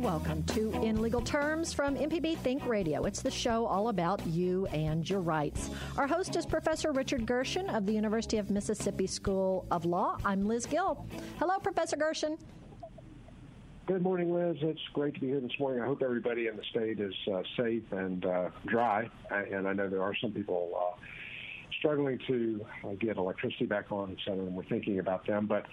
Welcome to In Legal Terms from MPB Think Radio. It's the show all about you and your rights. Our host is Professor Richard Gershon of the University of Mississippi School of Law. I'm Liz Gill. Hello, Professor Gershon. Good morning, Liz. It's great to be here this morning. I hope everybody in the state is uh, safe and uh, dry. And I know there are some people uh, struggling to uh, get electricity back on, et cetera, and we're thinking about them. But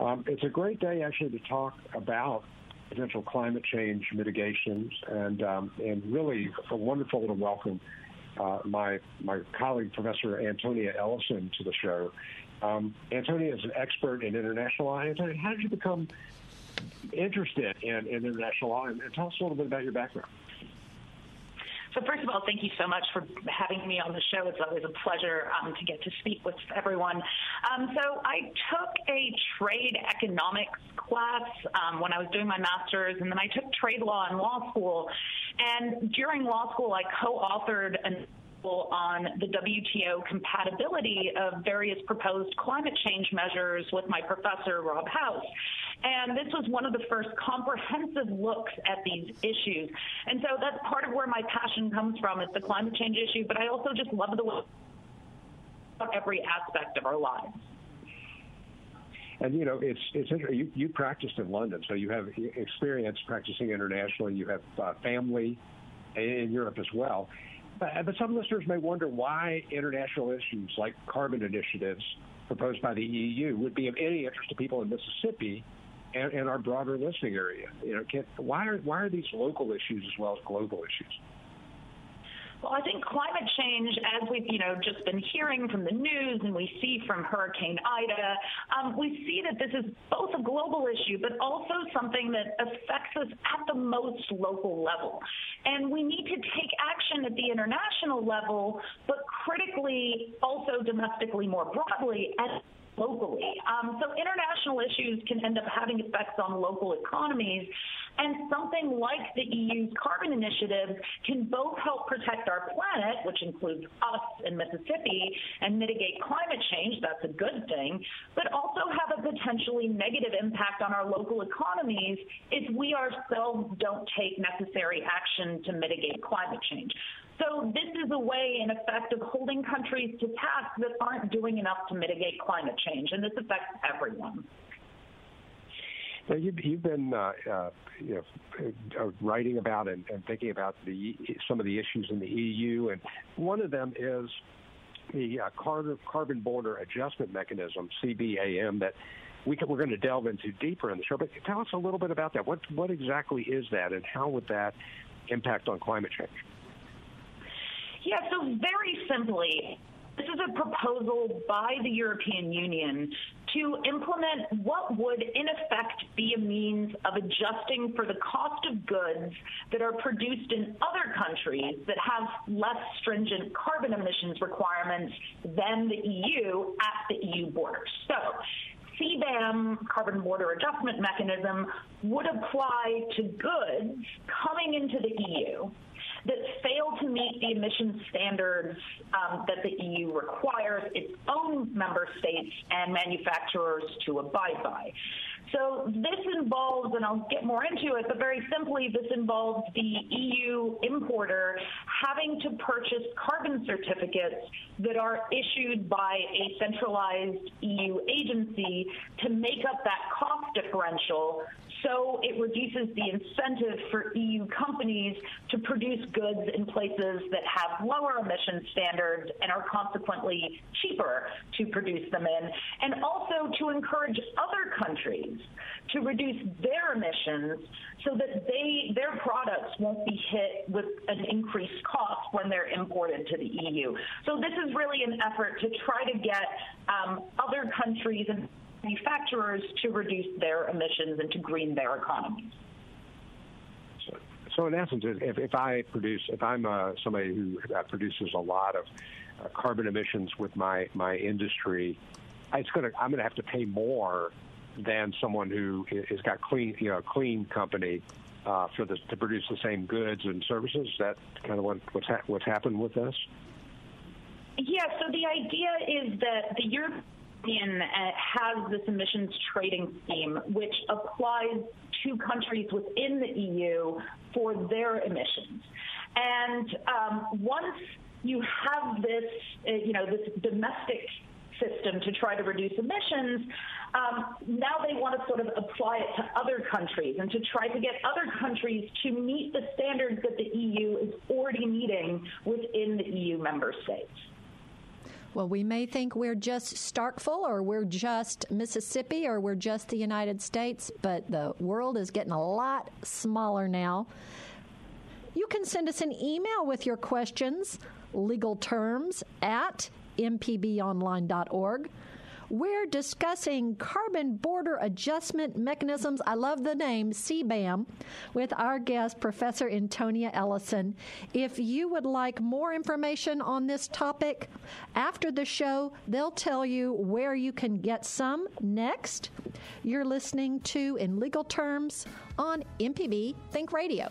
um, it's a great day, actually, to talk about potential climate change mitigations, and um, and really wonderful to welcome uh, my my colleague Professor Antonia Eliason to the show. Um, Antonia is an expert in international law. Antonia, how did you become interested in, in international law? And, and tell us a little bit about your background. So first of all, thank you so much for having me on the show. It's always a pleasure um, to get to speak with everyone. Um, so I took a trade economics class um, when I was doing my master's, and then I took trade law in law school. And during law school, I co-authored an on the WTO compatibility of various proposed climate change measures with my professor, Rob Howse. And this was one of the first comprehensive looks at these issues. And so that's part of where my passion comes from. It's the climate change issue, but I also just love the way every aspect of our lives. And you know, it's it's interesting. You, you practiced in London, so you have experience practicing internationally. You have uh, family in Europe as well. But, but some listeners may wonder why international issues like carbon initiatives proposed by the EU would be of any interest to people in Mississippi and, and our broader listening area. You know, can, why are why are these local issues as well as global issues? Well, I think climate change, as we've you know just been hearing from the news and we see from Hurricane Ida, um, we see that this is both a global issue, but also something that affects us at the most local level. And we need to take action at the international level, but critically also domestically more broadly at locally. Um, so international issues can end up having effects on local economies, and something like the EU's carbon initiative can both help protect our planet, which includes us in Mississippi, and mitigate climate change, that's a good thing, but also have a potentially negative impact on our local economies if we ourselves don't take necessary action to mitigate climate change. So this is a way, in effect, of holding countries to task that aren't doing enough to mitigate climate change, and this affects everyone. Now, you've, you've been uh, uh, you know, uh, writing about and, and, thinking about the some of the issues in the EU, and one of them is the uh, carbon border adjustment mechanism (CBAM) that we we're going to delve into deeper in the show. But tell us a little bit about that. What what exactly is that, and how would that impact on climate change? Yeah, so very simply, this is a proposal by the European Union to implement what would, in effect, be a means of adjusting for the cost of goods that are produced in other countries that have less stringent carbon emissions requirements than the EU at the EU border. So, CBAM, carbon border adjustment mechanism, would apply to goods coming into the EU that fail to meet the emission standards um, that the EU requires its own member states and manufacturers to abide by. So this involves, and I'll get more into it, but very simply, this involves the EU importer having to purchase carbon certificates that are issued by a centralized EU agency to make up that cost differential so it reduces the incentive for EU companies to produce goods in places that have lower emission standards and are consequently cheaper to produce them in, and also to encourage other countries to reduce their emissions so that they their products won't be hit with an increased cost when they're imported to the EU. So this is really an effort to try to get um, other countries and manufacturers to reduce their emissions and to green their economies. So, so in essence, if, if I produce, if I'm uh, somebody who uh, produces a lot of uh, carbon emissions with my my industry, it's going to I'm going to have to pay more than someone who has got clean, you know, clean company uh, for the, to produce the same goods and services. Is that kind of what, what's ha- what's happened with this? Yeah. So the idea is that the European uh, has this emissions trading scheme, which applies to countries within the EU for their emissions. And um, once you have this, uh, you know, this domestic system to try to reduce emissions, um, now they want to sort of apply it to other countries and to try to get other countries to meet the standards that the EU is already meeting within the EU member states. Well, we may think we're just Starkville or we're just Mississippi or we're just the United States, but the world is getting a lot smaller now. You can send us an email with your questions, legal terms at mpbonline.org. We're discussing carbon border adjustment mechanisms. I love the name CBAM with our guest, Professor Antonia Eliason. If you would like more information on this topic, after the show, they'll tell you where you can get some next. You're listening to In Legal Terms on MPB Think Radio.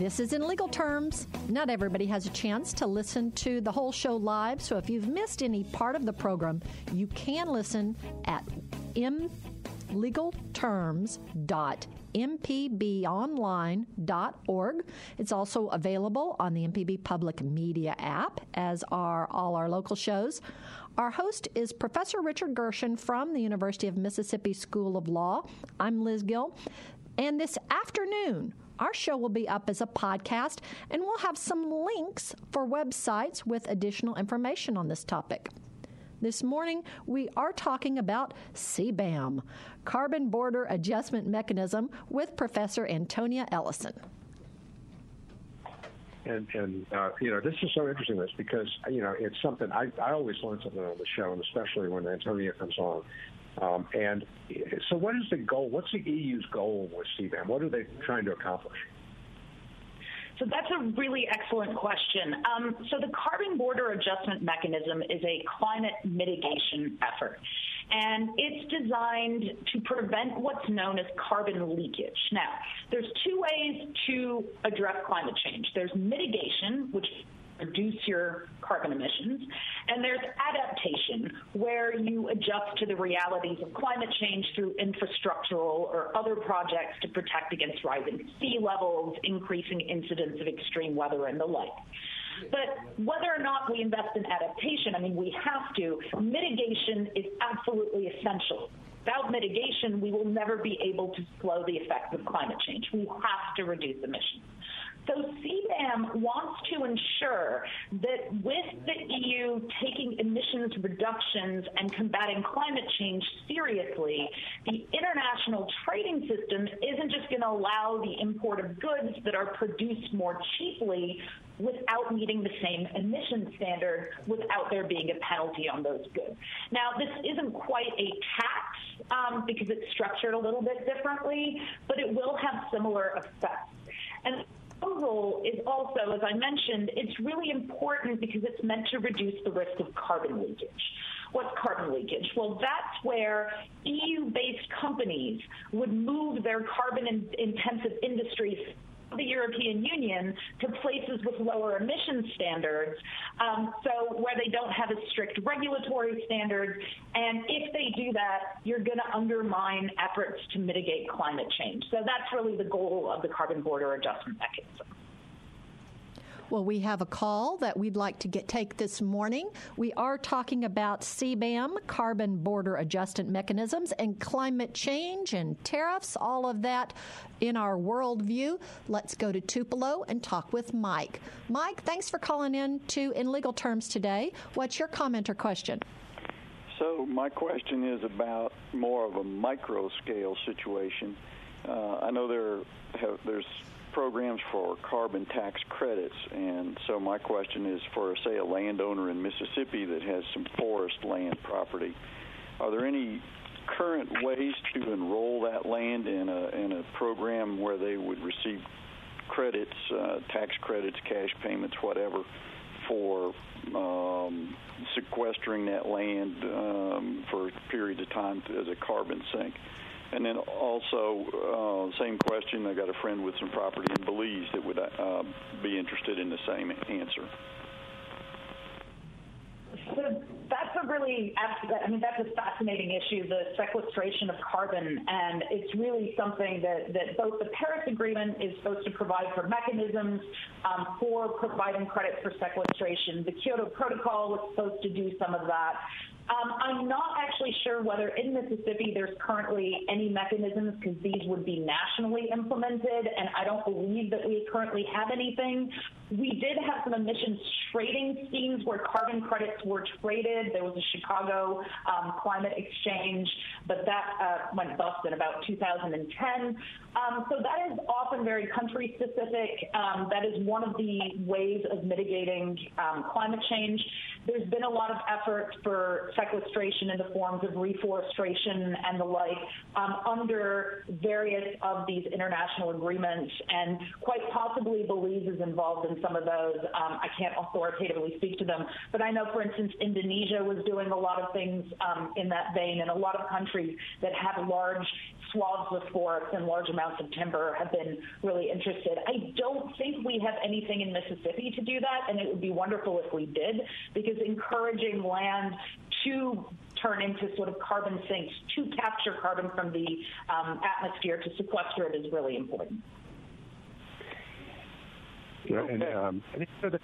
This is in legal terms. Not everybody has a chance to listen to the whole show live, so if you've missed any part of the program, you can listen at inlegalterms.mpbonline.org. It's also available on the MPB Public Media app, as are all our local shows. Our host is Professor Richard Gershon from the University of Mississippi School of Law. I'm Liz Gill. And this afternoon, our show will be up as a podcast, and we'll have some links for websites with additional information on this topic. This morning, we are talking about CBAM, Carbon Border Adjustment Mechanism, with Professor Antonia Eliason. And, and uh, you know, this is so interesting, this because you know it's something I, I always learn something on the show, and especially when Antonia comes on. Um, and so, what is the goal? What's the EU's goal with CBAM? What are they trying to accomplish? So that's a really excellent question. Um, so the carbon border adjustment mechanism is a climate mitigation effort. And it's designed to prevent what's known as carbon leakage. Now, there's two ways to address climate change. There's mitigation, which reduce your carbon emissions. And there's adaptation, where you adjust to the realities of climate change through infrastructural or other projects to protect against rising sea levels, increasing incidents of extreme weather, and the like. But whether or not we invest in adaptation, I mean, we have to. Mitigation is absolutely essential. Without mitigation, we will never be able to slow the effects of climate change. We have to reduce emissions. So CBAM wants to ensure that with the EU taking emissions reductions and combating climate change seriously, the international trading system isn't just going to allow the import of goods that are produced more cheaply without meeting the same emission standard without there being a penalty on those goods. Now, this isn't quite a tax um, because it's structured a little bit differently, but it will have similar effects. And proposal is also, as I mentioned, it's really important because it's meant to reduce the risk of carbon leakage. What's carbon leakage? Well, that's where EU-based companies would move their carbon-intensive industries the European Union to places with lower emission standards, um, so where they don't have as strict regulatory standards. And if they do that, you're going to undermine efforts to mitigate climate change. So that's really the goal of the carbon border adjustment mechanism. Well, we have a call that we'd like to get take this morning. We are talking about CBAM, carbon border adjustment mechanisms, and climate change and tariffs, all of that in our worldview. Let's go to Tupelo and talk with Mike. Mike, thanks for calling in to In Legal Terms today. What's your comment or question? So, my question is about more of a micro scale situation. Uh, I know there have, there's programs for carbon tax credits. And so my question is for, say, a landowner in Mississippi that has some forest land property, are there any current ways to enroll that land in a, in a program where they would receive credits, uh, tax credits, cash payments, whatever, for um, sequestering that land um, for periods of time as a carbon sink? And then also, uh, same question. I got a friend with some property in Belize that would uh, be interested in the same answer. So that's a really, I mean, that's a fascinating issue, the sequestration of carbon. And it's really something that, that both the Paris Agreement is supposed to provide for mechanisms um, for providing credit for sequestration. The Kyoto Protocol was supposed to do some of that. Um, I'm not actually sure whether in Mississippi there's currently any mechanisms because these would be nationally implemented, and I don't believe that we currently have anything. We did have some emissions trading schemes where carbon credits were traded. There was a Chicago um, climate exchange, but that uh, went bust in about 2010. Um, so that is often very country specific. Um, that is one of the ways of mitigating um, climate change. There's been a lot of effort for sequestration in the forms of reforestation and the like um, under various of these international agreements, and quite possibly Belize is involved in some of those. Um, I can't authoritatively speak to them, but I know, for instance, Indonesia was doing a lot of things um, in that vein, and a lot of countries that have large swaths of forest and large amounts of timber have been really interested. I don't think we have anything in Mississippi to do that, and it would be wonderful if we did, because encouraging land to turn into sort of carbon sinks, to capture carbon from the um, atmosphere, to sequester it is really important. Yeah, and, um, and,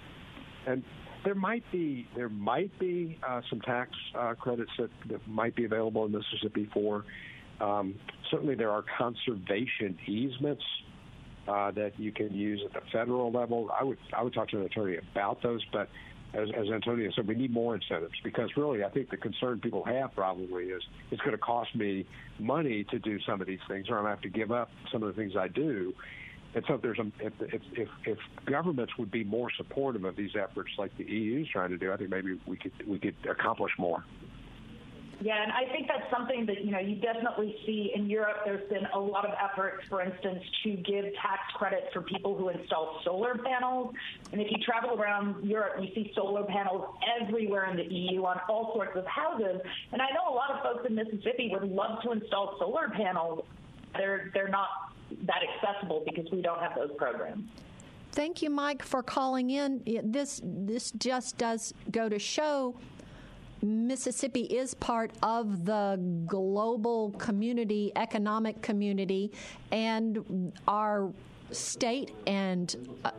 and there might be there might be uh, some tax uh, credits that, that might be available in Mississippi for um, certainly, there are conservation easements uh, that you can use at the federal level. I would I would talk to an attorney about those, but as, as Antonio said, we need more incentives because really, I think the concern people have probably is it's going to cost me money to do some of these things, or I'm going to have to give up some of the things I do. And so, if there's a, if, if, if, if governments would be more supportive of these efforts, like the EU is trying to do, I think maybe we could we could accomplish more. Yeah, and I think that's something that you know you definitely see in Europe. There's been a lot of efforts, for instance, to give tax credit for people who install solar panels. And if you travel around Europe, you see solar panels everywhere in the EU on all sorts of houses. And I know a lot of folks in Mississippi would love to install solar panels. They're they're not that accessible because we don't have those programs. Thank you, Mike, for calling in. This this just does go to show Mississippi is part of the global community, economic community, and our state and uh,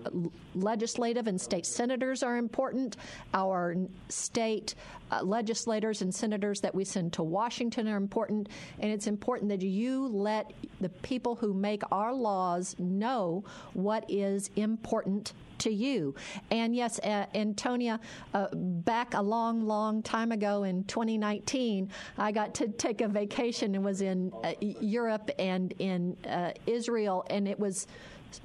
legislative and state senators are important. Our state uh, legislators and senators that we send to Washington are important. And it's important that you let the people who make our laws know what is important to you. And yes, uh, Antonia, uh, back a long, long time ago in 2019, I got to take a vacation and was in uh, Europe and in uh, Israel, and it was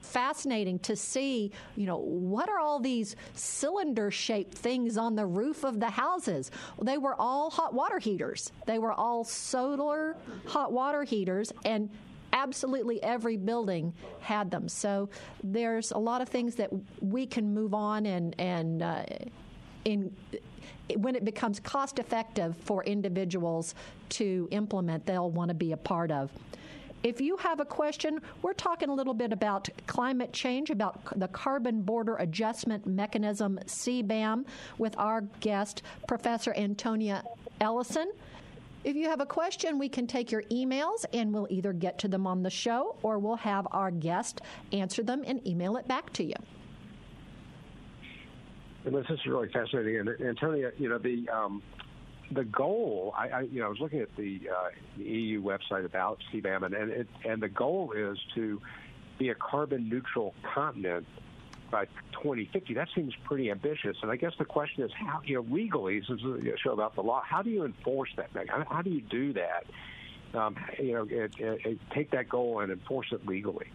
fascinating to see, you know, what are all these cylinder shaped things on the roof of the houses? They were all hot water heaters. They were all solar hot water heaters and absolutely every building had them. So there's a lot of things that we can move on and and uh, in when it becomes cost effective for individuals to implement, they'll want to be a part of. If you have a question, we're talking a little bit about climate change, about the Carbon Border Adjustment Mechanism, CBAM, with our guest, Professor Antonia Eliason. If you have a question, we can take your emails and we'll either get to them on the show or we'll have our guest answer them and email it back to you. And this is really fascinating. And Antonia, you know, the um, the goal, I, I, you know, I was looking at the, uh, the EU website about CBAM, and and, it, and the goal is to be a carbon neutral continent by 2050. That seems pretty ambitious. And I guess the question is, how you know, legally, this is a show about the law. How do you enforce that? How, do you do that? Um, you know, it, it, take that goal and enforce it legally.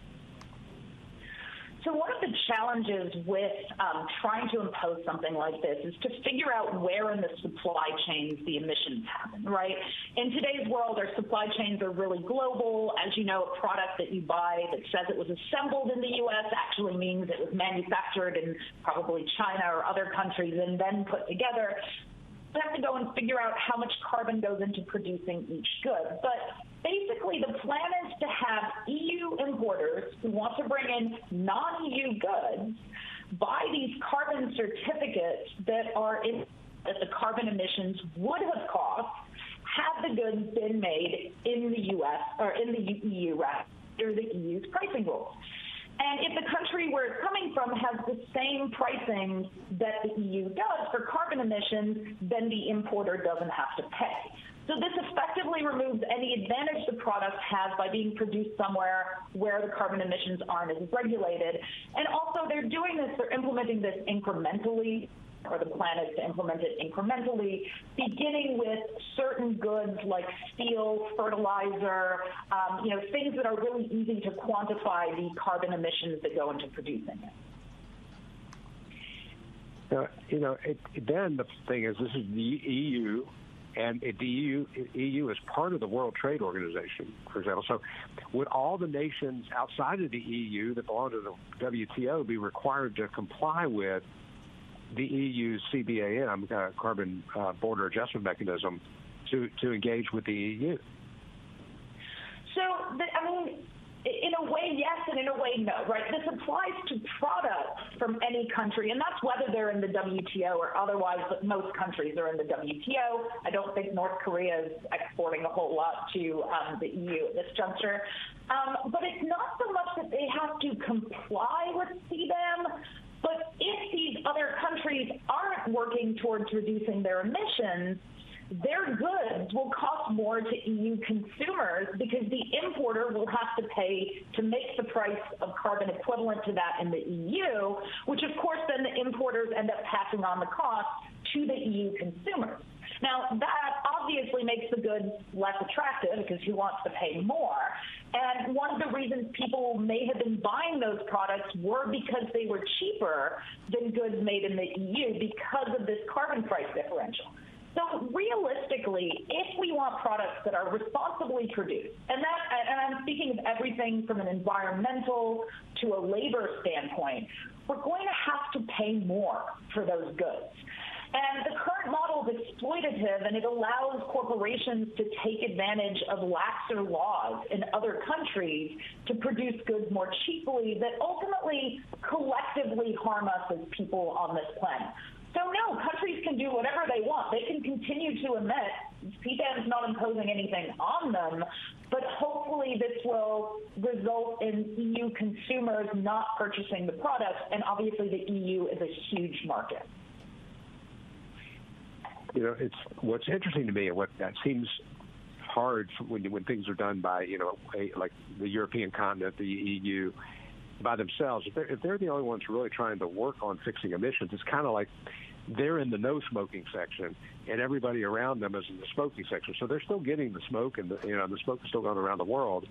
So one of the challenges with um, trying to impose something like this is to figure out where in the supply chains the emissions happen, right? In today's world, our supply chains are really global. As you know, a product that you buy that says it was assembled in the U.S. actually means it was manufactured in probably China or other countries and then put together we have to go and figure out how much carbon goes into producing each good. But basically, the plan is to have EU importers who want to bring in non-EU goods buy these carbon certificates that are in that the carbon emissions would have cost had the goods been made in the U.S. or in the EU rather under the EU's pricing rules. And if the country where it's coming from has the same pricing that the EU does for carbon emissions, then the importer doesn't have to pay. So this effectively removes any advantage the product has by being produced somewhere where the carbon emissions aren't as regulated. And also they're doing this, they're implementing this incrementally or the plan is to implement it incrementally, beginning with certain goods like steel, fertilizer, um, you know, things that are really easy to quantify the carbon emissions that go into producing it. Now, you know, it, then the thing is, this is the EU, and the EU, EU is part of the World Trade Organization, for example. So, would all the nations outside of the EU that belong to the WTO be required to comply with the EU's CBAM, uh, Carbon uh, Border Adjustment Mechanism, to, to engage with the EU? So, I mean, in a way, yes, and in a way, no, right? This applies to products from any country, and that's whether they're in the WTO or otherwise, but most countries are in the WTO. I don't think North Korea is exporting a whole lot to um, the EU at this juncture. Um, but it's not so much that they have to comply with CBAM, but if these other countries aren't working towards reducing their emissions, their goods will cost more to EU consumers because the importer will have to pay to make the price of carbon equivalent to that in the EU, which of course then the importers end up passing on the cost to the EU consumers. Now, that obviously makes the goods less attractive because who wants to pay more? And one of the reasons people may have been buying those products were because they were cheaper than goods made in the EU because of this carbon price differential. So realistically, if we want products that are responsibly produced, and that, and I'm speaking of everything from an environmental to a labor standpoint, we're going to have to pay more for those goods. And the current model is exploitative and it allows corporations to take advantage of laxer laws in other countries to produce goods more cheaply that ultimately collectively harm us as people on this planet. So no, countries can do whatever they want. They can continue to emit. CBAM is not imposing anything on them, but hopefully this will result in EU consumers not purchasing the products, and obviously the EU is a huge market you know, it's what's interesting to me and what that seems hard when when things are done by you know a, like the European continent, the EU, by themselves, if they're, if they're the only ones really trying to work on fixing emissions, it's kind of like they're in the no smoking section, and everybody around them is in the smoking section. So they're still getting the smoke, and the, you know the smoke is still going around the world.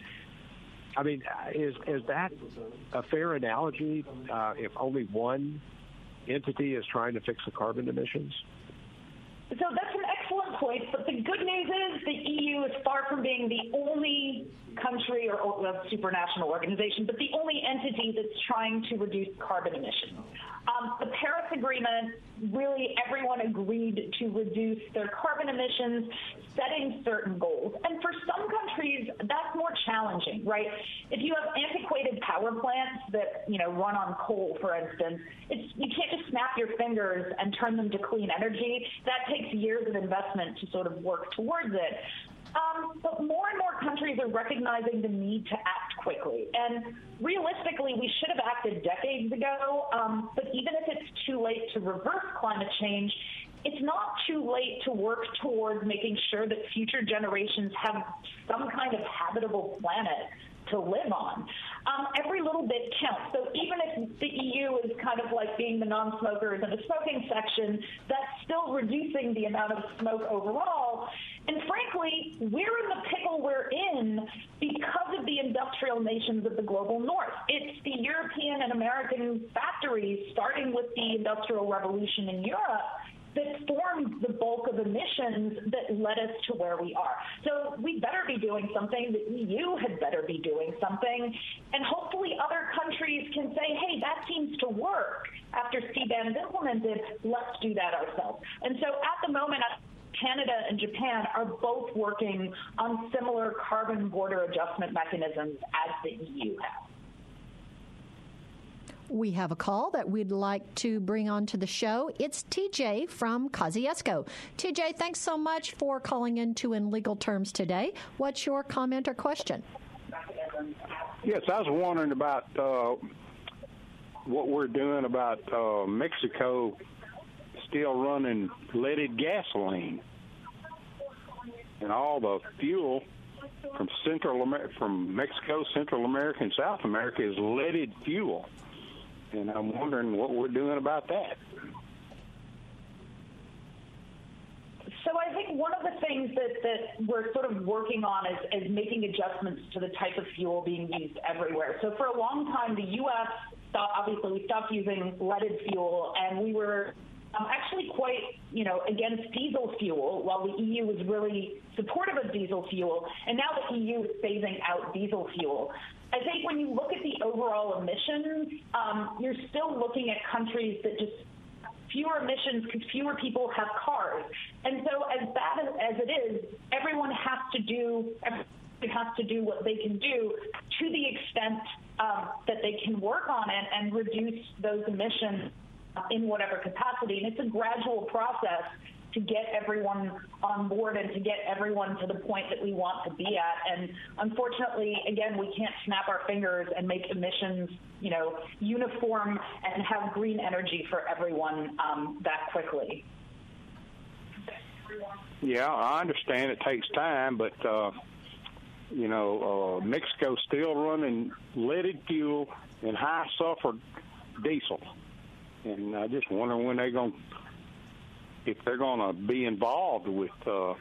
I mean, is is that a fair analogy? Uh, if only one entity is trying to fix the carbon emissions? So that's an excellent point. But the good news is the EU is far from being the only country or, or supranational organization, but the only entity that's trying to reduce carbon emissions. Um, the Paris Agreement, really everyone agreed to reduce their carbon emissions, setting certain goals. And for some countries, that's more challenging, right? If you have antiquated power plants that, you know, run on coal, for instance, it's, you can't just snap your fingers and turn them to clean energy. That takes years of investment to sort of work towards it. Um, but more and more countries are recognizing the need to act quickly. And realistically, we should have acted decades ago. Um, but even if it's too late to reverse climate change, it's not too late to work towards making sure that future generations have some kind of habitable planet to live on. Um, every little bit counts. So even if the EU is kind of like being the non-smokers in the smoking section, that's still reducing the amount of smoke overall. And frankly, we're in the pickle we're in because of the industrial nations of the global north. It's the European and American factories, starting with the Industrial Revolution in Europe, that formed the bulk of emissions that led us to where we are. So we better be doing something. The EU had better be doing something. And hopefully other countries can say, hey, that seems to work. After CBAM is implemented, let's do that ourselves. And so at the moment, Canada and Japan are both working on similar carbon border adjustment mechanisms as the EU has. We have a call that we'd like to bring onto the show. It's TJ from Kosciusko. TJ, thanks so much for calling into In Legal Terms today. What's your comment or question? Yes, I was wondering about uh, what we're doing about uh, Mexico still running leaded gasoline, and all the fuel from Central from Mexico, Central America, and South America is leaded fuel and I'm wondering what we're doing about that. So I think one of the things that, that we're sort of working on is, is making adjustments to the type of fuel being used everywhere. So for a long time, the U.S. Stopped, obviously we stopped using leaded fuel, and we were um, actually quite, you know, against diesel fuel, while the EU was really supportive of diesel fuel, and now the EU is phasing out diesel fuel. I think when you look at the overall emissions, um, you're still looking at countries that just fewer emissions because fewer people have cars. And so as bad as it is, everyone has to do has to do what they can do to the extent um, that they can work on it and reduce those emissions in whatever capacity. And it's a gradual process to get everyone on board and to get everyone to the point that we want to be at. And unfortunately, again, we can't snap our fingers and make emissions, you know, uniform and have green energy for everyone um, that quickly. Yeah, I understand it takes time, but uh, you know, uh, Mexico's still running leaded fuel and high sulfur diesel, and I just wonder when they're going to if they're going to be involved with uh,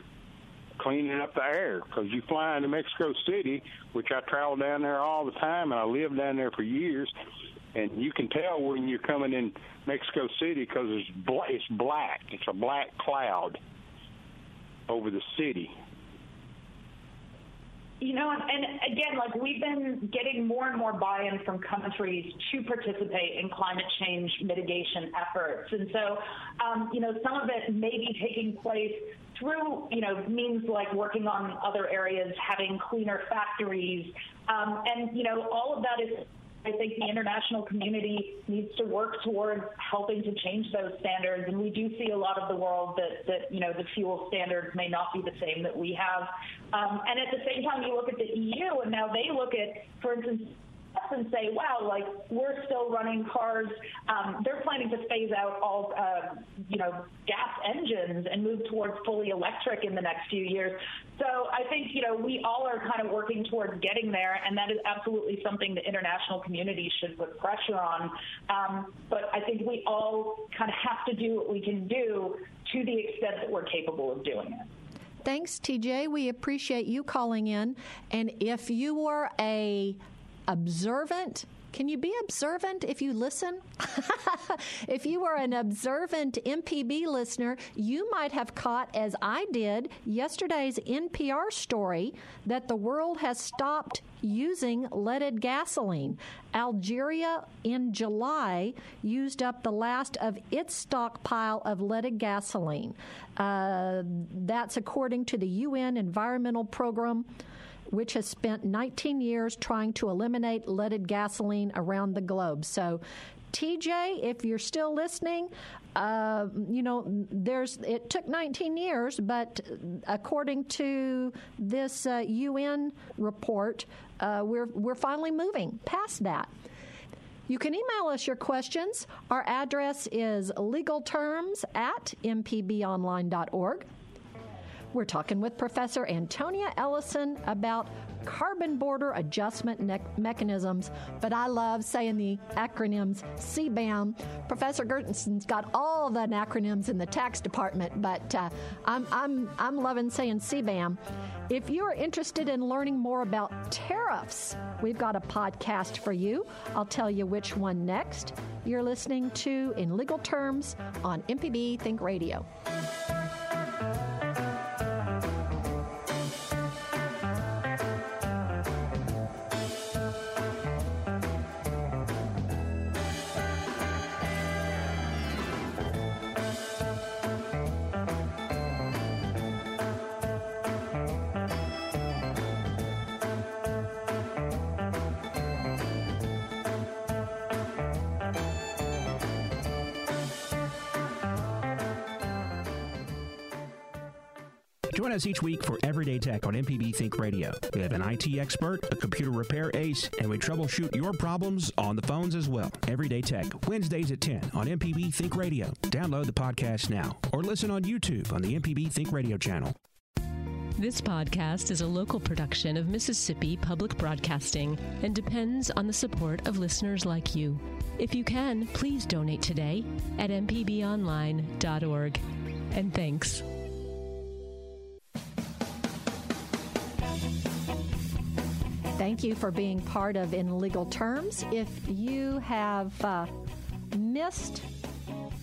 cleaning up the air. Because you fly into Mexico City, which I travel down there all the time, and I lived down there for years, and you can tell when you're coming in Mexico City because it's, bl- it's black. It's a black cloud over the city you know, and again, like we've been getting more and more buy-in from countries to participate in climate change mitigation efforts. And so, um, you know, some of it may be taking place through, you know, means like working on other areas, having cleaner factories. Um, and, you know, all of that is I think the international community needs to work towards helping to change those standards. And we do see a lot of the world that, that you know, the fuel standards may not be the same that we have. Um, and at the same time, you look at the EU, and now they look at, for instance, and say, wow, like we're still running cars. Um, they're planning to phase out all, uh, you know, gas engines and move towards fully electric in the next few years. So I think, you know, we all are kind of working towards getting there, and that is absolutely something the international community should put pressure on. Um, but I think we all kind of have to do what we can do to the extent that we're capable of doing it. Thanks, TJ. We appreciate you calling in. And if you were a observant can you be observant if you listen? if you were an observant MPB listener, you might have caught, as I did, yesterday's NPR story that the world has stopped using leaded gasoline. Algeria in July used up the last of its stockpile of leaded gasoline. Uh, that's according to the UN Environmental Program which has spent 19 years trying to eliminate leaded gasoline around the globe. So, TJ, if you're still listening, uh, you know, there's it took 19 years, but according to this uh, UN report, uh, we're we're finally moving past that. You can email us your questions. Our address is legalterms at mpbonline.org. We're talking with Professor Antonia Eliason about carbon border adjustment ne- mechanisms, but I love saying the acronyms CBAM. Professor Gershon's got all the acronyms in the tax department, but uh, I'm, I'm, I'm loving saying CBAM. If you're interested in learning more about tariffs, we've got a podcast for you. I'll tell you which one next. You're listening to In Legal Terms on MPB Think Radio. Us each week for Everyday Tech on MPB Think Radio. We have an IT expert, a computer repair ace, and we troubleshoot your problems on the phones as well. Everyday Tech, Wednesdays at 10 on MPB Think Radio. Download the podcast now or listen on YouTube on the MPB Think Radio channel. This podcast is a local production of Mississippi Public Broadcasting and depends on the support of listeners like you. If you can, please donate today at mpbonline.org. And thanks. Thank you for being part of In Legal Terms. If you have uh, missed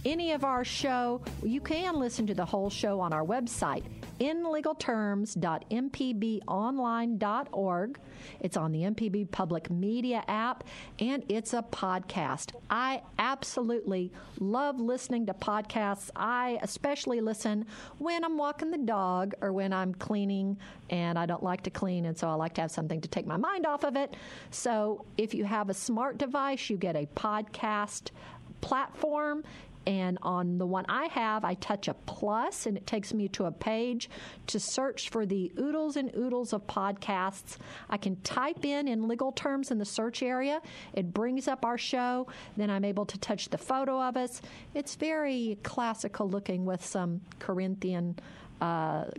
any of our show, you can listen to the whole show on our website, inlegalterms.mpbonline.org. It's on the MPB Public Media app, and it's a podcast. I absolutely love listening to podcasts. I especially listen when I'm walking the dog or when I'm cleaning, and I don't like to clean, and so I like to have something to take my mind off of it. So if you have a smart device, you get a podcast platform and on the one I have, I touch a plus and it takes me to a page to search for the oodles and oodles of podcasts. I can type in in legal terms in the search area. It brings up our show. Then I'm able to touch the photo of us. It's very classical looking with some Corinthian. Uh,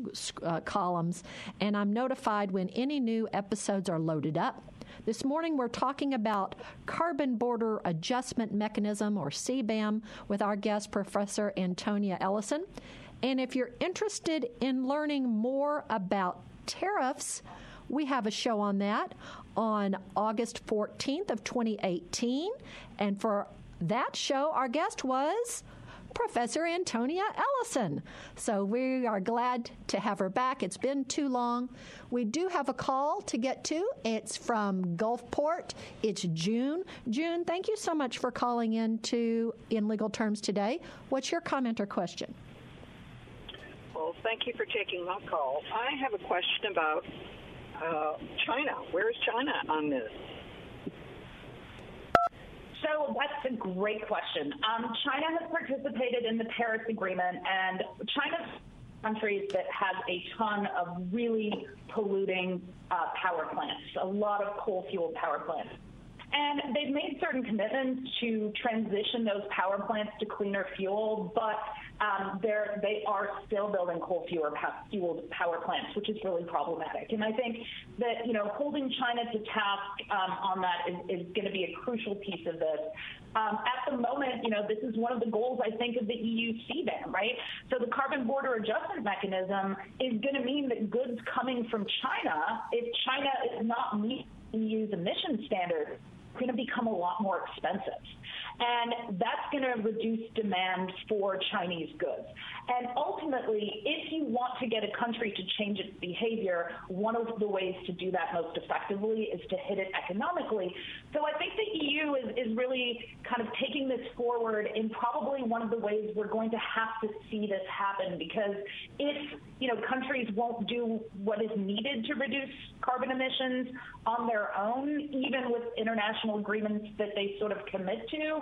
uh, columns, and I'm notified when any new episodes are loaded up. This morning we're talking about Carbon Border Adjustment Mechanism, or CBAM, with our guest, Professor Antonia Eliason. And if you're interested in learning more about tariffs, we have a show on that on August 14th of 2018. And for that show, our guest was Professor Antonia Eliason. So we are glad to have her back. It's been too long. We do have a call to get to. It's from Gulfport. It's June. June, thank you so much for calling in to In Legal Terms today. What's your comment or question? Well, thank you for taking my call. I have a question about uh, China. Where is China on this? So that's a great question. Um, China has participated in the Paris Agreement, and China's countries that have a ton of really polluting uh, power plants, a lot of coal fueled power plants. And they've made certain commitments to transition those power plants to cleaner fuel, but um, they're, they are still building coal fueled power plants, which is really problematic. And I think that, you know, holding China to task um, on that is, is going to be a crucial piece of this. Um, at the moment, you know, this is one of the goals, I think, of the EU CBAM, right? So the carbon border adjustment mechanism is going to mean that goods coming from China, if China is not meeting EU's emission standards, going to become a lot more expensive. And that's going to reduce demand for Chinese goods. And ultimately, if you want to get a country to change its behavior, one of the ways to do that most effectively is to hit it economically. So I think the EU is, is really kind of taking this forward in probably one of the ways we're going to have to see this happen because if you know countries won't do what is needed to reduce carbon emissions on their own, even with international agreements that they sort of commit to,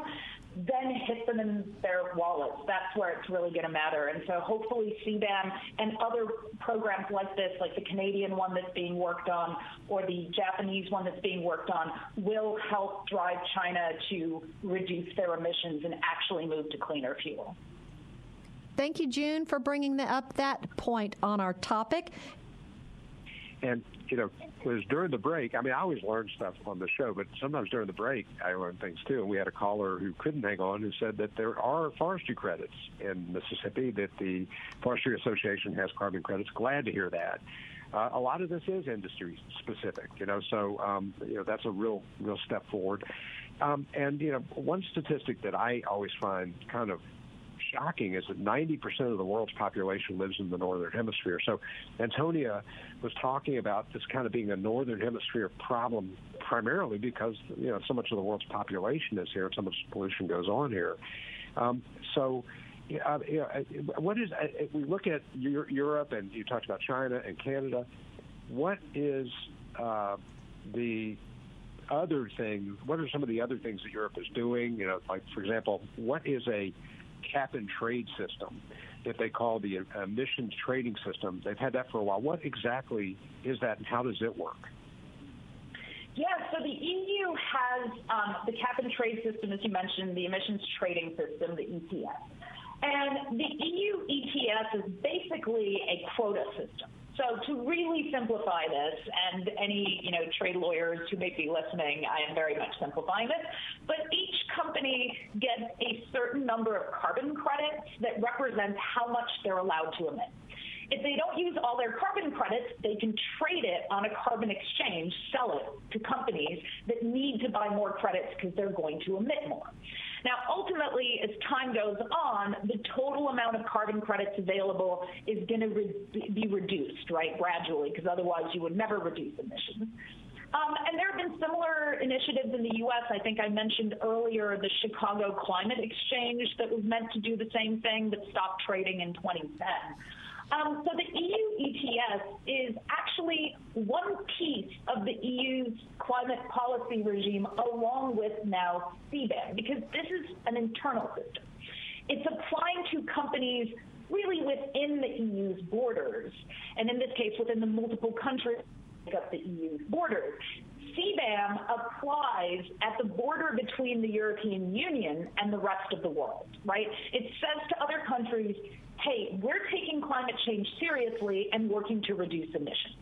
then hit them in their wallets. That's where it's really going to matter. And so hopefully CBAM and other programs like this, like the Canadian one that's being worked on or the Japanese one that's being worked on, will help drive China to reduce their emissions and actually move to cleaner fuel. Thank you, June, for bringing up that point on our topic. And you know, was during the break. I mean, I always learn stuff on the show, but sometimes during the break, I learn things too. And we had a caller who couldn't hang on who said that there are forestry credits in Mississippi, that the Forestry Association has carbon credits. Glad to hear that. Uh, a lot of this is industry specific, you know, so um, you know that's a real, real step forward. Um, and you know, one statistic that I always find kind of shocking is that 90% of the world's population lives in the northern hemisphere. So Antonia was talking about this kind of being a northern hemisphere problem primarily because you know so much of the world's population is here and so much pollution goes on here. Um, so uh, you know, what is uh, we look at Europe and you talked about China and Canada. What is uh, the other thing? What are some of the other things that Europe is doing? You know, like for example, what is a cap and trade system that they call the emissions trading system. They've had that for a while. What exactly is that, and how does it work? Yeah, so the EU has um, the cap and trade system, as you mentioned, the emissions trading system, the ETS. And the EU ETS is basically a quota system. So to really simplify this, and any you know trade lawyers who may be listening, I am very much simplifying this. But each company gets a certain number of carbon credits that represents how much they're allowed to emit. If they don't use all their carbon credits, they can trade it on a carbon exchange, sell it to companies that need to buy more credits because they're going to emit more. Now, ultimately, as time goes on, the total amount of carbon credits available is going to re- be reduced, right, gradually, because otherwise you would never reduce emissions. Um, and there have been similar initiatives in the U.S. I think I mentioned earlier the Chicago Climate Exchange that was meant to do the same thing but stopped trading in 2010. Um, so the EU ETS is actually one piece of the EU's climate policy regime along with now CBAM because this is an internal system. It's applying to companies really within the EU's borders, and in this case within the multiple countries up the EU's borders. CBAM applies at the border between the European Union and the rest of the world, right? It says to other countries, hey, we're taking climate change seriously and working to reduce emissions.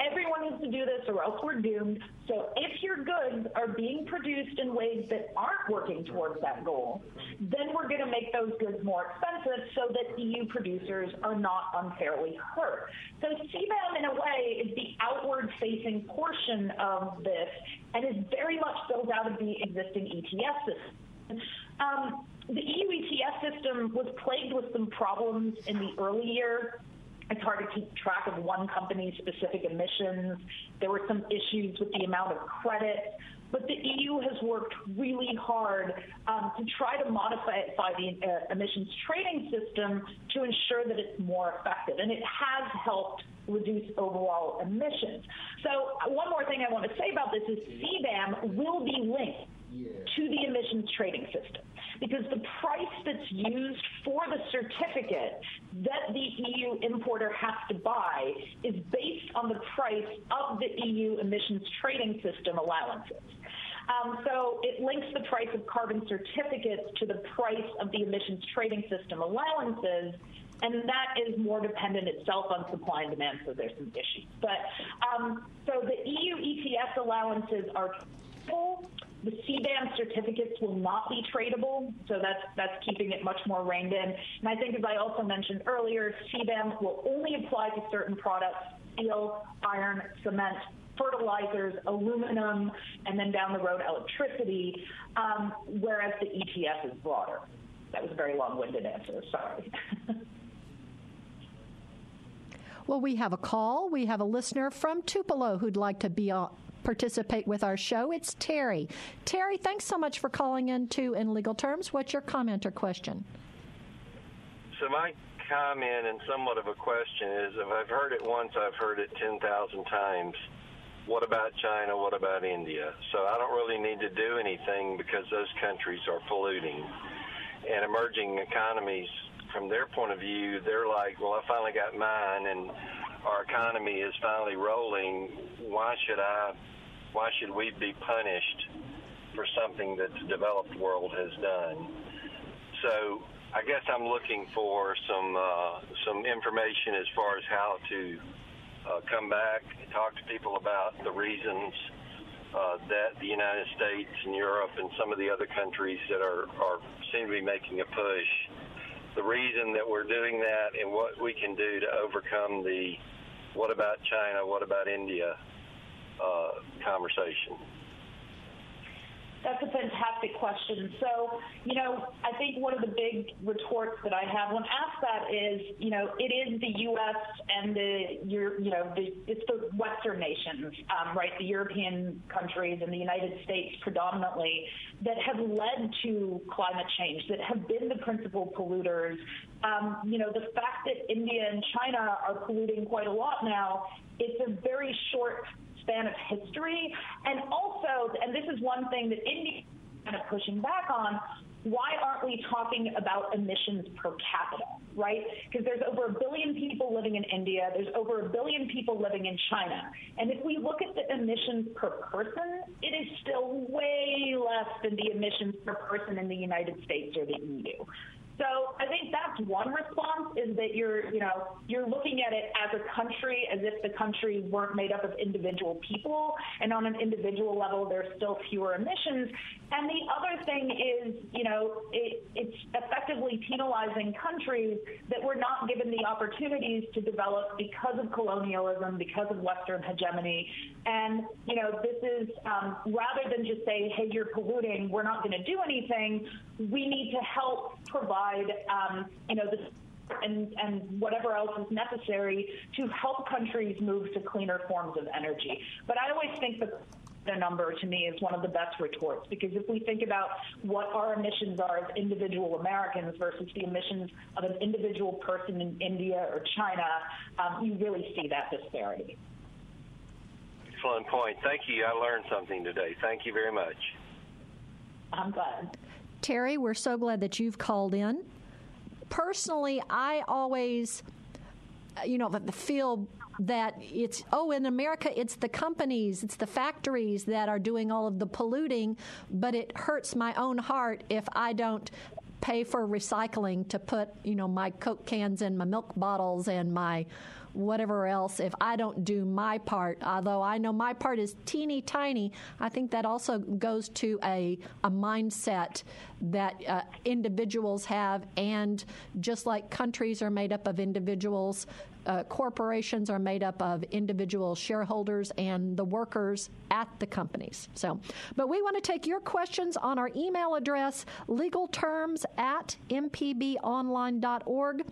Everyone needs to do this or else we're doomed. So if your goods are being produced in ways that aren't working towards that goal, then we're going to make those goods more expensive so that EU producers are not unfairly hurt. So CBAM, in a way, is the outward facing portion of this and is very much built out of the existing ETS system. Um, the EU ETS system was plagued with some problems in the early years. It's hard to keep track of one company's specific emissions. There were some issues with the amount of credit. But the EU has worked really hard um, to try to modify the uh, emissions trading system to ensure that it's more effective. And it has helped reduce overall emissions. So, one more thing I want to say about this is CBAM will be linked to the emissions trading system because the price that's used for the certificate that the EU importer has to buy is based on the price of the EU emissions trading system allowances. Um, so it links the price of carbon certificates to the price of the emissions trading system allowances, and that is more dependent itself on supply and demand, so there's some issues. But um, so the EU ETS allowances are full. The CBAM certificates will not be tradable, so that's that's keeping it much more reined in. And I think, as I also mentioned earlier, CBAM will only apply to certain products: steel, iron, cement, fertilizers, aluminum, and then down the road electricity. Um, whereas the ETS is broader. That was a very long-winded answer. Sorry. Well, we have a call. We have a listener from Tupelo who'd like to be uh, participate with our show. It's Terry. Terry, thanks so much for calling in to In Legal Terms. What's your comment or question? So my comment and somewhat of a question is if I've heard it once, I've heard it 10,000 times. What about China? What about India? So I don't really need to do anything because those countries are polluting. And emerging economies, from their point of view, they're like, well, I finally got mine and our economy is finally rolling. Why should I why should we be punished for something that the developed world has done? So I guess I'm looking for some uh, some information as far as how to uh, come back, talk to people about the reasons uh, that the United States and Europe and some of the other countries that are, are seem to be making a push, the reason that we're doing that and what we can do to overcome the what about China, what about India uh, conversation? That's a fantastic question. So, you know, I think one of the big retorts that I have when asked that is, you know, it is the U.S. and the, you know, the, it's the Western nations, um, right, the European countries and the United States predominantly that have led to climate change, that have been the principal polluters. Um, you know, the fact that India and China are polluting quite a lot now, it's a very short span of history. And also, and this is one thing that India is kind of pushing back on, why aren't we talking about emissions per capita, right? Because there's over a billion people living in India, there's over a billion people living in China. And if we look at the emissions per person, it is still way less than the emissions per person in the United States or the EU. So I think that's one response is that you're, you know, you're looking at it as a country as if the country weren't made up of individual people, and on an individual level, there's still fewer emissions. And the other thing is, you know, it, it's effectively penalizing countries that were not given the opportunities to develop because of colonialism, because of Western hegemony. And, you know, this is um, rather than just say, hey, you're polluting, we're not going to do anything, we need to help provide um, you know, the and, and whatever else is necessary to help countries move to cleaner forms of energy. But I always think that the number to me is one of the best retorts because if we think about what our emissions are as individual Americans versus the emissions of an individual person in India or China, um, you really see that disparity. Excellent point. Thank you. I learned something today. Thank you very much. I'm glad. Terry, we're so glad that you've called in. Personally, I always, uh, you know, feel that it's oh in America it's the companies it's the factories that are doing all of the polluting but it hurts my own heart if I don't pay for recycling to put you know my coke cans and my milk bottles and my whatever else if I don't do my part. Although I know my part is teeny tiny, I think that also goes to a, a mindset that uh, individuals have. And just like countries are made up of individuals, uh, corporations are made up of individual shareholders and the workers at the companies. So, but we want to take your questions on our email address, legalterms at mpbonline.org.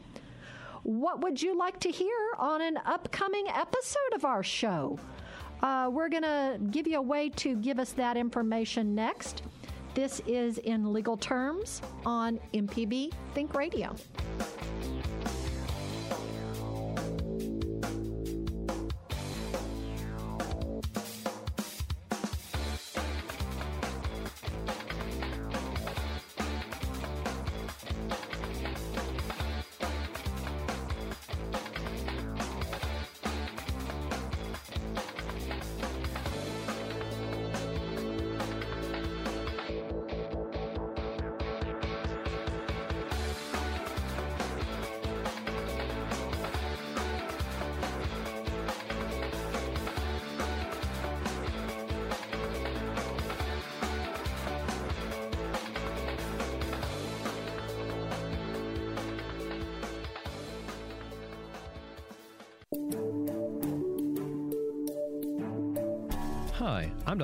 What would you like to hear on an upcoming episode of our show? Uh, we're going to give you a way to give us that information next. This is in legal terms on MPB Think Radio.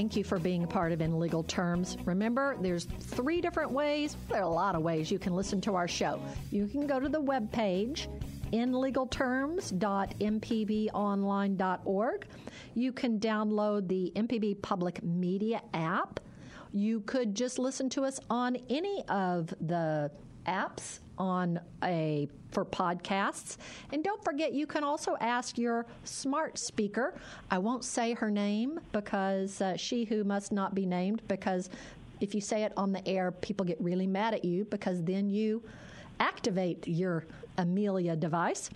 Thank you for being a part of In Legal Terms. Remember, there's three different ways, there are a lot of ways you can listen to our show. You can go to the web page, inlegalterms.mpbonline.org. You can download the MPB Public Media app. You could just listen to us on any of the apps on a for podcasts. And don't forget you can also ask your smart speaker. I won't say her name because uh, she who must not be named because if you say it on the air people get really mad at you because then you activate your Amelia device.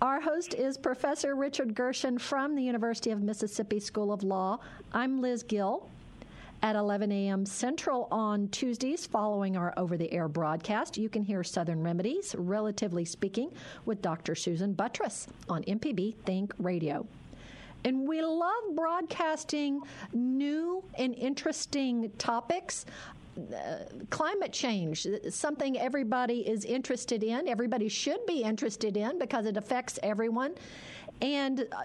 Our host is Professor Richard Gershon from the University of Mississippi School of Law. I'm Liz Gill at 11 a.m. Central on Tuesdays following our over the air broadcast. You can hear Southern Remedies, relatively speaking, with Dr. Susan Buttross on MPB Think Radio. And we love broadcasting new and interesting topics. Uh, climate change, something everybody is interested in, everybody should be interested in because it affects everyone. And uh,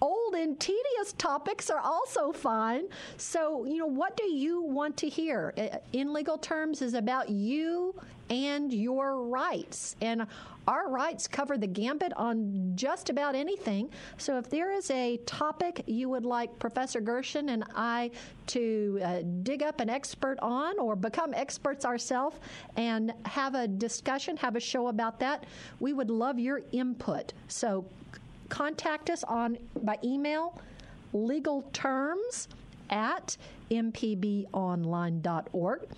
old and tedious topics are also fine. So, you know, what do you want to hear? In legal terms, is about you and your rights. And our rights cover the gambit on just about anything. So if there is a topic you would like Professor Gershon and I to uh, dig up an expert on or become experts ourselves and have a discussion, have a show about that, we would love your input. So contact us on by email legal terms at mpbonline.org.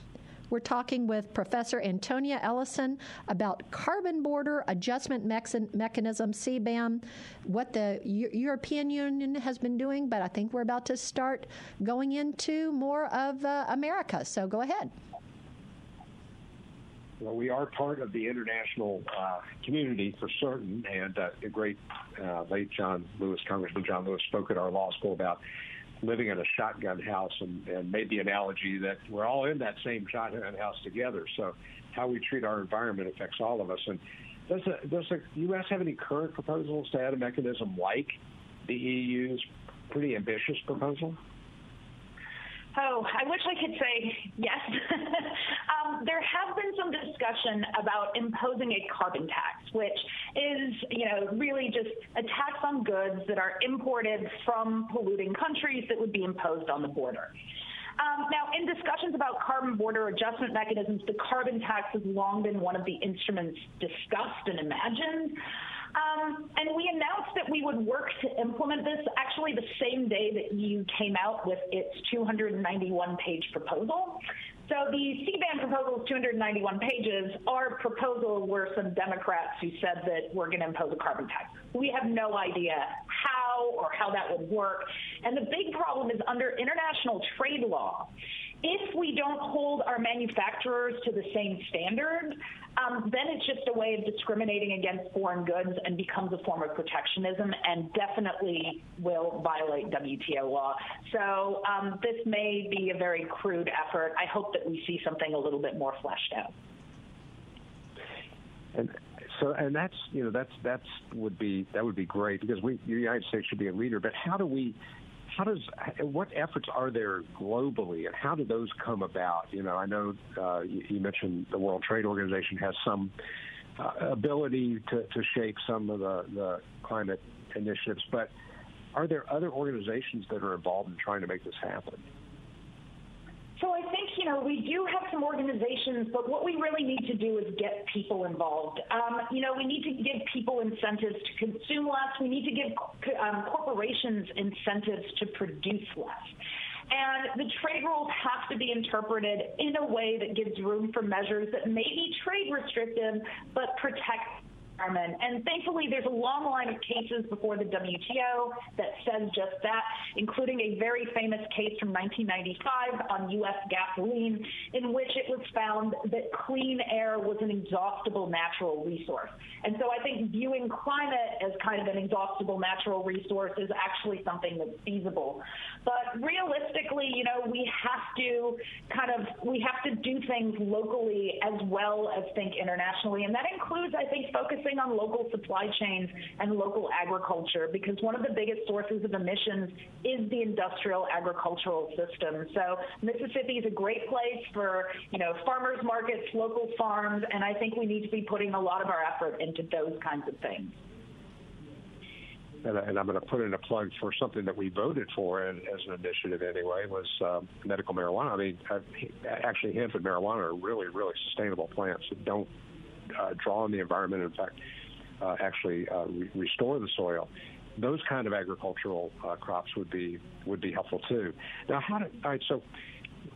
We're talking with Professor Antonia Eliason about carbon border adjustment mechanism, CBAM, what the U- European Union has been doing, but I think we're about to start going into more of uh, America. So go ahead. Well, we are part of the international uh, community for certain, and uh, the great uh, late John Lewis, Congressman John Lewis, spoke at our law school about living in a shotgun house and, and made the analogy that we're all in that same shotgun house together. So how we treat our environment affects all of us. And does the, does the U.S. have any current proposals to add a mechanism like the EU's pretty ambitious proposal? Oh, I wish I could say yes. um, there has been some discussion about imposing a carbon tax, which is, you know, really just a tax on goods that are imported from polluting countries that would be imposed on the border. Um, now, in discussions about carbon border adjustment mechanisms, the carbon tax has long been one of the instruments discussed and imagined. Um, and we announced that we would work to implement this actually the same day that EU came out with its 291 page proposal. So the CBAM proposal is 291 pages. Our proposal were some Democrats who said that we're going to impose a carbon tax. We have no idea how or how that would work. And the big problem is under international trade law if we don't hold our manufacturers to the same standard, um, then it's just a way of discriminating against foreign goods and becomes a form of protectionism and definitely will violate WTO law. So um, this may be a very crude effort. I hope that we see something a little bit more fleshed out. And so, and that's you know that's that's would be that would be great because we the United States should be a leader. But how do we how does what efforts are there globally, and how do those come about? You know, I know uh, you, you, mentioned the World Trade Organization has some uh, ability to, to shape some of the, the climate initiatives, but are there other organizations that are involved in trying to make this happen? So I think, you know, we do have some organizations, but what we really need to do is get people involved. Um, you know, we need to give people incentives to consume less. We need to give um, corporations incentives to produce less. And the trade rules have to be interpreted in a way that gives room for measures that may be trade restrictive but protect. And thankfully, there's a long line of cases before the WTO that says just that, including a very famous case from 1995 on U.S. gasoline, in which it was found that clean air was an exhaustible natural resource. And so I think viewing climate as kind of an exhaustible natural resource is actually something that's feasible. But realistically, you know, we have to kind of we have to do things locally as well as think internationally, and that includes, I think, focusing on local supply chains and local agriculture because one of the biggest sources of emissions is the industrial agricultural system. So Mississippi is a great place for you know farmers markets, local farms, and I think we need to be putting a lot of our effort into those kinds of things and, and I'm going to put in a plug for something that we voted for and, as an initiative anyway was uh, medical marijuana. I mean, uh, actually, hemp and marijuana are really, really sustainable plants that don't uh, draw on the environment. In fact, uh, actually uh, re- restore the soil. Those kind of agricultural uh, crops would be would be helpful too. Now, how do all right? So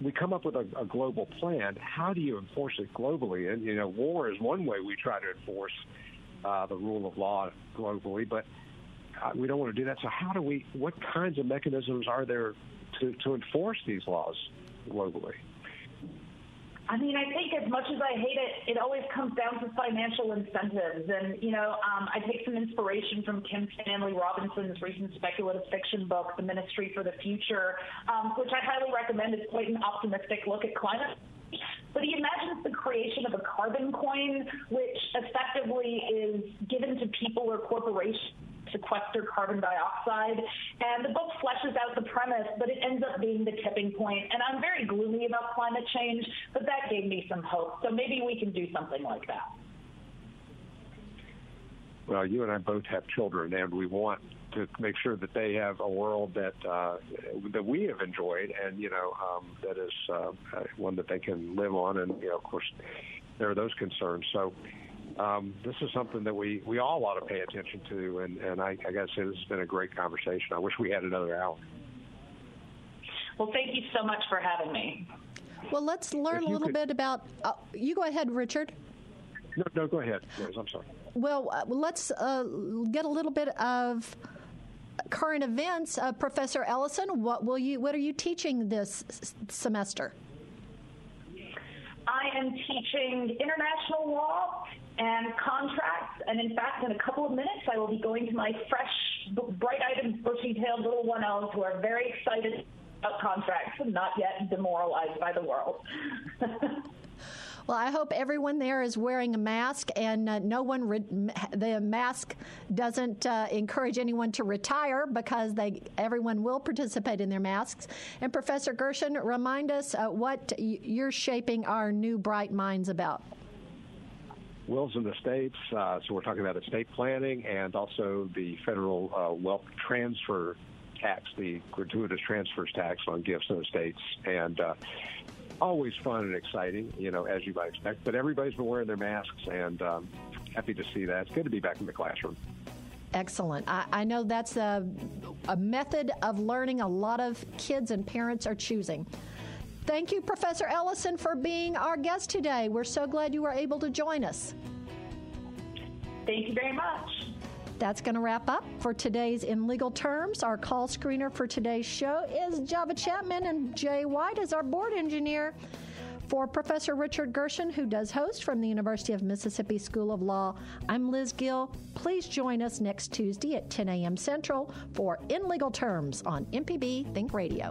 we come up with a, a global plan. How do you enforce it globally? And you know, war is one way we try to enforce uh, the rule of law globally, but uh, we don't want to do that. So how do we? What kinds of mechanisms are there to to enforce these laws globally? I mean, I think as much as I hate it, it always comes down to financial incentives. And, you know, um, I take some inspiration from Kim Stanley Robinson's recent speculative fiction book, The Ministry for the Future, um, which I highly recommend. It's quite an optimistic look at climate but he imagines the creation of a carbon coin, which effectively is given to people or corporations sequester carbon dioxide. And the book fleshes out the premise, but it ends up being the tipping point. And I'm very gloomy about climate change, but that gave me some hope. So maybe we can do something like that. Well, you and I both have children, and we want to make sure that they have a world that uh, that we have enjoyed, and you know um, that is uh, one that they can live on. And you know, of course, there are those concerns. So um, this is something that we, we all ought to pay attention to, and, and I, I guess it has been a great conversation. I wish we had another hour. Well, thank you so much for having me. Well, let's learn a little could, bit about. Uh, you go ahead, Richard. No, no, go ahead, Liz. I'm sorry. Well, uh, let's uh, get a little bit of current events. Uh, Professor Eliason, what will you? What are you teaching this s- semester? I am teaching international law and contracts. And in fact, in a couple of minutes, I will be going to my fresh, bright-eyed and bushy-tailed little 1Ls who are very excited about contracts and not yet demoralized by the world. Well, I hope everyone there is wearing a mask, and uh, no one re- the mask doesn't uh, encourage anyone to retire because they everyone will participate in their masks. And Professor Gershon, remind us uh, what you're shaping our new Bright Minds about wills and estates. Uh, so we're talking about estate planning and also the federal uh, wealth transfer tax, the gratuitous transfers tax on gifts and estates, and uh, always fun and exciting, you know, as you might expect. But everybody's been wearing their masks, and um, happy to see that. It's good to be back in the classroom. Excellent. I, I know that's a, a method of learning a lot of kids and parents are choosing. Thank you, Professor Eliason, for being our guest today. We're so glad you were able to join us. Thank you very much. That's going to wrap up for today's In Legal Terms. Our call screener for today's show is Java Chapman, and Jay White is our board engineer. For Professor Richard Gershon, who does host from the University of Mississippi School of Law, I'm Liz Gill. Please join us next Tuesday at 10 a.m. Central for In Legal Terms on MPB Think Radio.